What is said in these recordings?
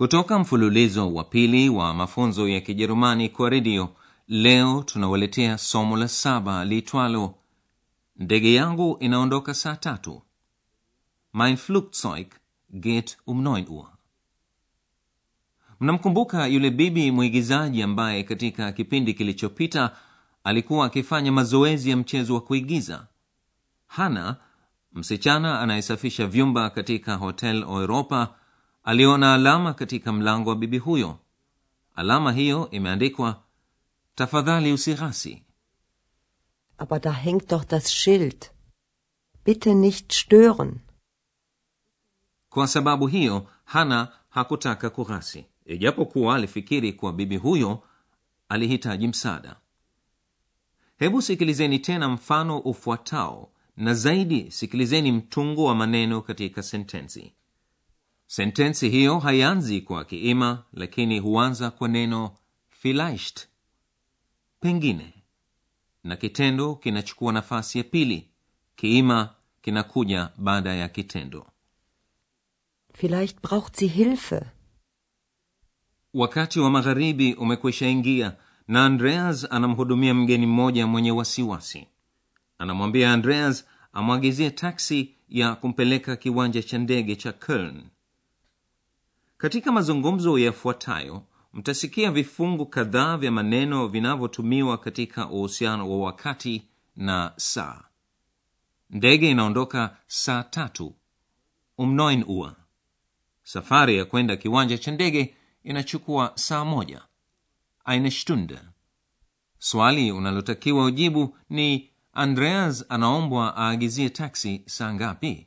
kutoka mfululizo wa pili wa mafunzo ya kijerumani kwa redio leo tunawaletea somo la saba liitwalo ndege yangu inaondoka saa tatu. Mein flugzeug geht um 9 uhr. Mnamkumbuka yule bibi mwigizaji ambaye katika kipindi kilichopita alikuwa akifanya mazoezi ya mchezo wa kuigiza. Hana msichana anayesafisha vyumba katika hotel europa aliona alama katika mlango wa bibi huyo. Alama hiyo imeandikwa tafadhali usighasi. Aber da hängt doch das Schild. Bitte nicht stören. kwa sababu hiyo hana hakutaka kughasi. Ijapokuwa alifikiri kuwa bibi huyo alihitaji msaada. Hebu sikilizeni tena mfano ufuatao na zaidi sikilizeni mtungo wa maneno katika sentensi sentensi hiyo haianzi kwa kiima lakini huanza kwa neno vielleicht pengine. Na kitendo kinachukua nafasi ya pili. Kiima kinakuja baada ya kitendo. Vielleicht braucht sie Hilfe. wakati wa magharibi umekwisha ingia na andreas anamhudumia mgeni mmoja mwenye wasiwasi. Anamwambia andreas amwagizie taksi ya kumpeleka kiwanja cha ndege cha köln katika mazungumzo yafuatayo mtasikia vifungu kadhaa vya maneno vinavyotumiwa katika uhusiano wa wakati na saa. Ndege inaondoka saa tatu. Umnoin ua. Safari ya kwenda kiwanja cha ndege inachukua saa moja. Eine stunde. Swali unalotakiwa ujibu ni andreas anaombwa aagizie taksi saa ngapi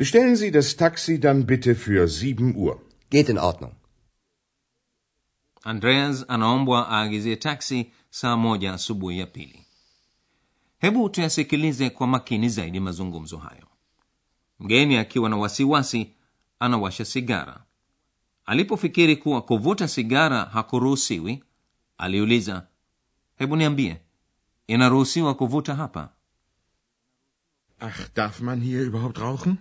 Bestellen Sie das Taxi dann bitte für 7 Uhr. Geht in Ordnung. andreas anaombwa aagizie taksi saa moja asubuhi ya pili hebu tuyasikilize kwa makini zaidi mazungumzo hayo mgeni akiwa na wasiwasi anawasha sigara alipofikiri kuwa kuvuta sigara hakuruhusiwi aliuliza hebu niambie inaruhusiwa kuvuta hapa Ach, darf man hier überhaupt rauchen?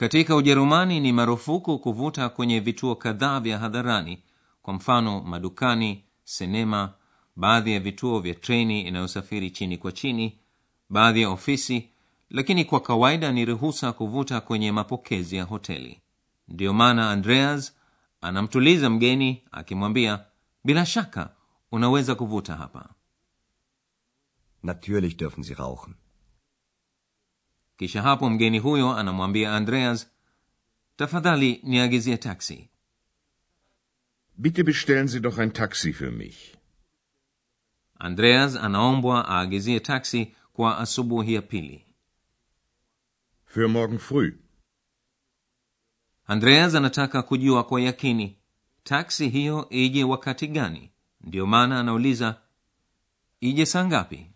Katika ujerumani ni marufuku kuvuta kwenye vituo kadhaa vya hadharani kwa mfano madukani sinema baadhi ya vituo vya treni inayosafiri chini kwa chini baadhi ya ofisi lakini kwa kawaida ni ruhusa kuvuta kwenye mapokezi ya hoteli ndiyo maana andreas anamtuliza mgeni akimwambia bila shaka unaweza kuvuta hapa Natürlich dürfen Sie rauchen. Kisha hapo mgeni huyo anamwambia andreas tafadhali niagizie taksi Bitte bestellen Sie doch ein Taxi für mich. andreas anaombwa aagizie taksi kwa asubuhi ya pili Für morgen früh. andreas anataka kujua kwa yakini taksi hiyo ije wakati gani ndiyo maana anauliza ije saa ngapi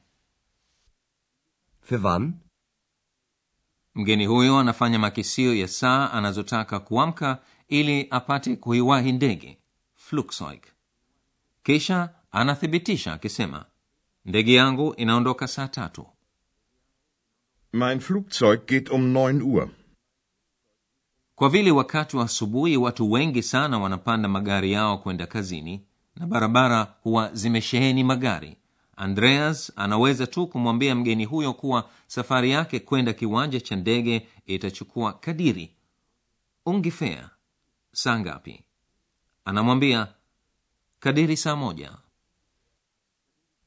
Für wann? Mgeni huyo anafanya makisio ya saa anazotaka kuamka ili apate kuiwahi ndege flugzeug kisha anathibitisha akisema ndege yangu inaondoka saa tatu Mein Flugzeug geht um 9 Uhr. kwa vile wakati wa asubuhi watu wengi sana wanapanda magari yao kwenda kazini na barabara huwa zimesheheni magari andreas anaweza tu kumwambia mgeni huyo kuwa safari yake kwenda kiwanja cha ndege itachukua kadiri. Ungifea saa ngapi? Anamwambia kadiri saa moja.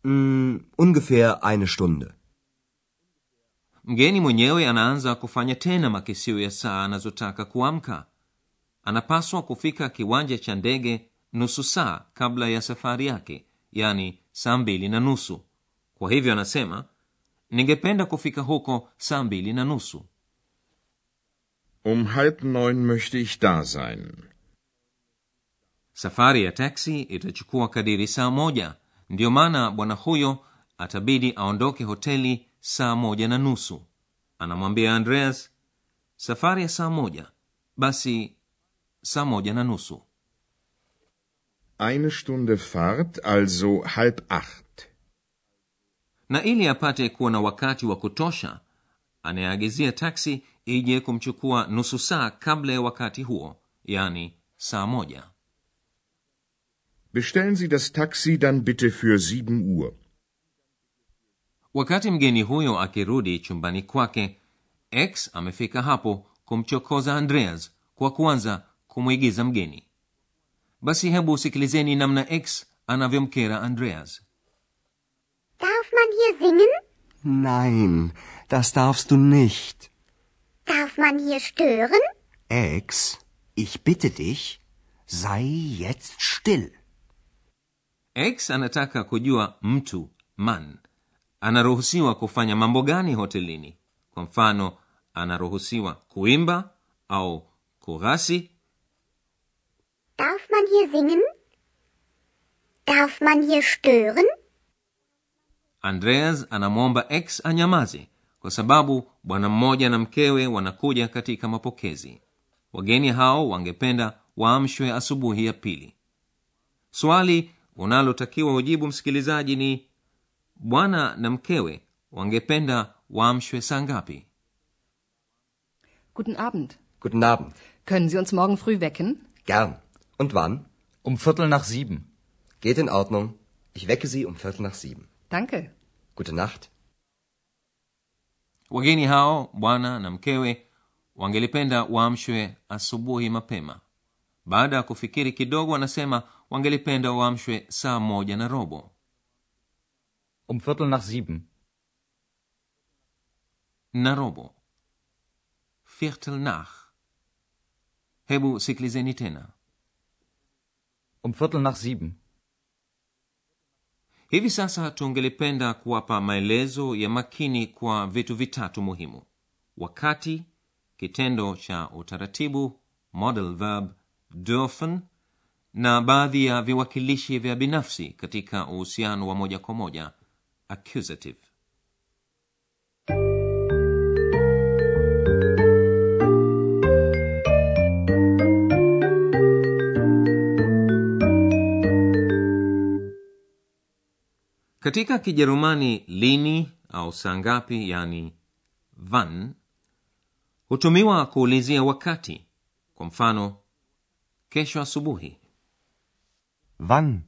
Mm, ungefähr eine Stunde. mgeni mwenyewe anaanza kufanya tena makisio ya saa anazotaka kuamka. Anapaswa kufika kiwanja cha ndege nusu saa kabla ya safari yake yani saa mbili na nusu. Kwa hivyo anasema ningependa kufika huko saa mbili na nusu. Um halb neun möchte ich da sein. safari ya taksi itachukua kadiri saa moja. Ndiyo maana bwana huyo atabidi aondoke hoteli saa moja na nusu. Anamwambia andreas safari ya saa moja. Basi saa moja na nusu Eine Stunde Fahrt, also halb acht. na ili apate kuwa na wakati wa kutosha anayeagizia taksi ije kumchukua nusu saa kabla ya wakati huo yani saa moja Bestellen Sie das Taxi dann bitte für 7 Uhr. wakati mgeni huyo akirudi chumbani kwake x amefika hapo kumchokoza andreas kwa kuanza kumwigiza mgeni basi hebu sikilizeni namna x anavyomkera andreas Darf man hier singen? Nein, das darfst du nicht. Darf man hier stören? x ich bitte dich, sei jetzt still. x anataka kujua mtu man anaruhusiwa kufanya mambo gani hotelini kwa mfano anaruhusiwa kuimba au kughasi Darf man hier singen? Darf man hier stören? andreas anamwomba x anyamaze kwa sababu bwana mmoja na mkewe wanakuja katika mapokezi wageni hao wangependa waamshwe asubuhi ya pili swali unalotakiwa ujibu msikilizaji ni bwana na mkewe wangependa waamshwe saa ngapi Guten Abend. Guten Abend. Können Sie uns morgen früh wecken? Gern. Und wann? Um Viertel nach sieben. Geht in Ordnung. Ich wecke Sie um Viertel nach sieben. Danke. Gute Nacht. wageni hao bwana na mkewe wangelipenda waamshwe asubuhi mapema baada ya kufikiri kidogo wanasema wangelipenda waamshwe saa moja na robo Um Viertel nach sieben. na robo viertel nach hebu sikilizeni tena Um Viertel nach sieben. hivi sasa tungelipenda kuwapa maelezo ya makini kwa vitu vitatu muhimu wakati kitendo cha utaratibu model verb dürfen na baadhi ya viwakilishi vya binafsi katika uhusiano wa moja kwa moja accusative katika kijerumani lini au saa ngapi yani van hutumiwa kuulizia wakati kwa mfano kesho asubuhi Wann?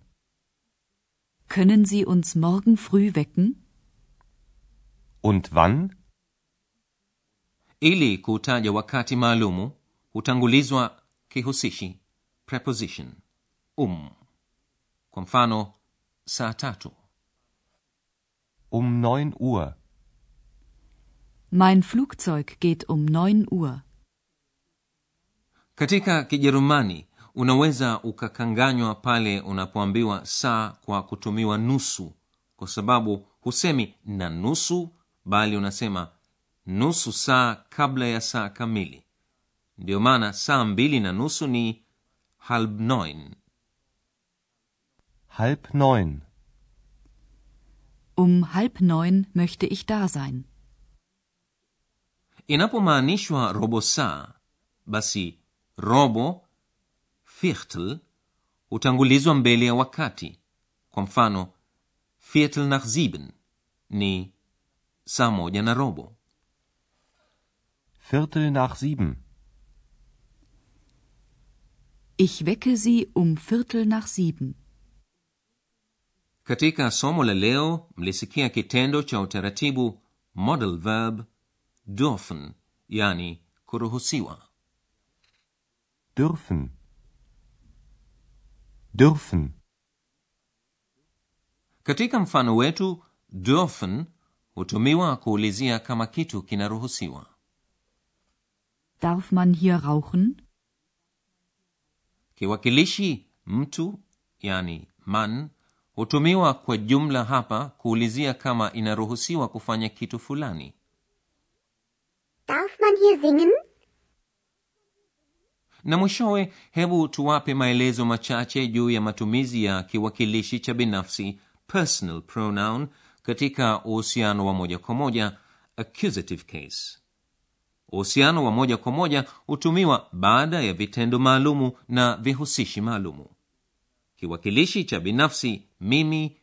Können Sie uns morgen früh wecken? Und wann? ili kuutaja wakati maalumu hutangulizwa kihusishi preposition um kwa mfano saa tatu Um neun Uhr. Mein Flugzeug geht um neun Uhr. katika kijerumani unaweza ukakanganywa pale unapoambiwa saa kwa kutumiwa nusu kwa sababu husemi na nusu bali unasema nusu saa kabla ya saa kamili ndiyo maana saa mbili na nusu ni halb neun Halb neun. Um halb neun möchte ich da sein. inapomaanishwa robo saa basi robo viertel hutangulizwa mbele ya wakati kwa mfano viertel nach sieben ni saa moja na robo Viertel nach sieben. Ich wecke Sie um Viertel nach sieben. Katika somo la leo mlisikia kitendo cha utaratibu model verb dürfen yani kuruhusiwa Dürfen. Dürfen. katika mfano wetu dürfen hutumiwa kuulizia kama kitu kinaruhusiwa Darf man hier rauchen? kiwakilishi mtu yani man hutumiwa kwa jumla hapa kuulizia kama inaruhusiwa kufanya kitu fulani. Darf man hier singen? na mwishowe hebu tuwape maelezo machache juu ya matumizi ya kiwakilishi cha binafsi personal pronoun katika uhusiano wa moja kwa moja accusative case. Uhusiano wa moja kwa moja hutumiwa baada ya vitendo maalumu na vihusishi maalumu kiwakilishi cha binafsi mimi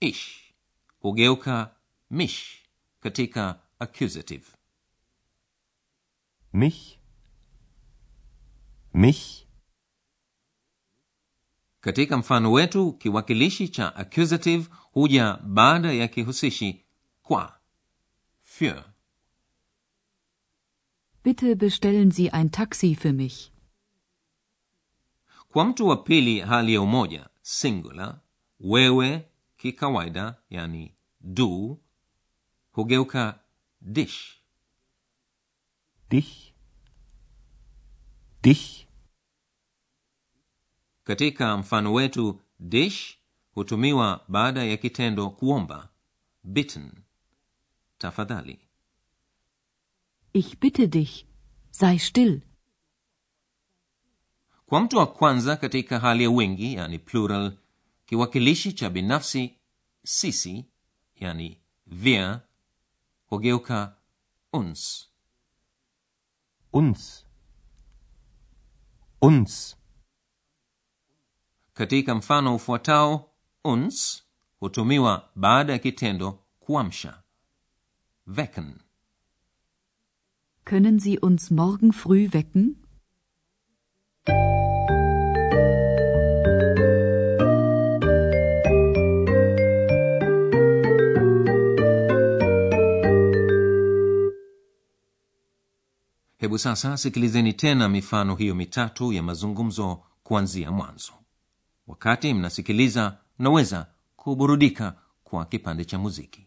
ish hugeuka mish katika accusative Mich. Mich. katika mfano wetu kiwakilishi cha accusative huja baada ya kihusishi kwa für Bitte bestellen Sie ein Taxi für mich. Kwa mtu wa pili hali ya umoja singular wewe kikawaida yani du hugeuka dish Dich. Dich. katika mfano wetu dish hutumiwa baada ya kitendo kuomba bitten tafadhali Ich bitte dich, sei still. Kwa mtu wa kwanza katika hali ya wingi yani plural kiwakilishi cha binafsi sisi yani wir hugeuka uns Uns. Uns. katika mfano ufuatao uns hutumiwa baada ya kitendo kuamsha wecken Können Sie uns morgen früh wecken? Hebu sasa sikilizeni tena mifano hiyo mitatu ya mazungumzo kuanzia mwanzo. Wakati mnasikiliza mnaweza kuburudika kwa kipande cha muziki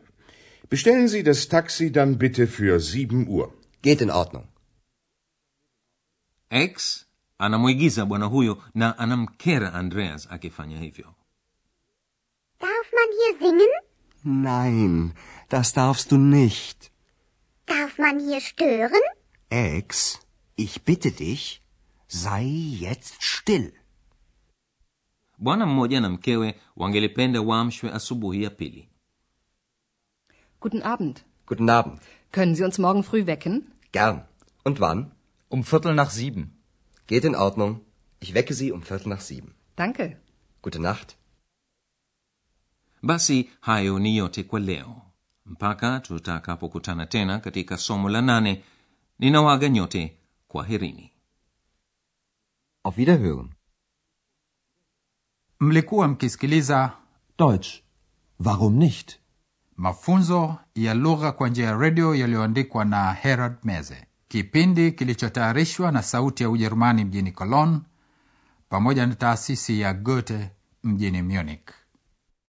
Bestellen Sie das Taxi dann bitte für sieben Uhr. Geht in Ordnung. x anamwigiza bwana huyo na anamkera andreas akifanya hivyo Darf man hier singen? Nein, das darfst du nicht. Darf man hier stören? Ex, ich bitte dich, sei jetzt still. bwana mmoja na mkewe wangelipenda waamshwe asubuhi ya pili Guten Abend. Guten Abend. Können Sie uns morgen früh wecken? Gern. Und wann? Um Viertel nach sieben. Geht in Ordnung. Ich wecke Sie um Viertel nach sieben. Danke. Gute Nacht. basi hayo ni yote kwa leo mpaka tutakapokutana tena katika somo la nane ninawaga nyote kwaherini Auf Wiederhören. Mlikuwa mkisikiliza Deutsch. Warum nicht? Mafunzo ya lugha kwa njia ya redio yaliyoandikwa na Herald Meze, kipindi kilichotayarishwa na Sauti ya Ujerumani mjini Cologne pamoja na taasisi ya Goethe mjini Munich.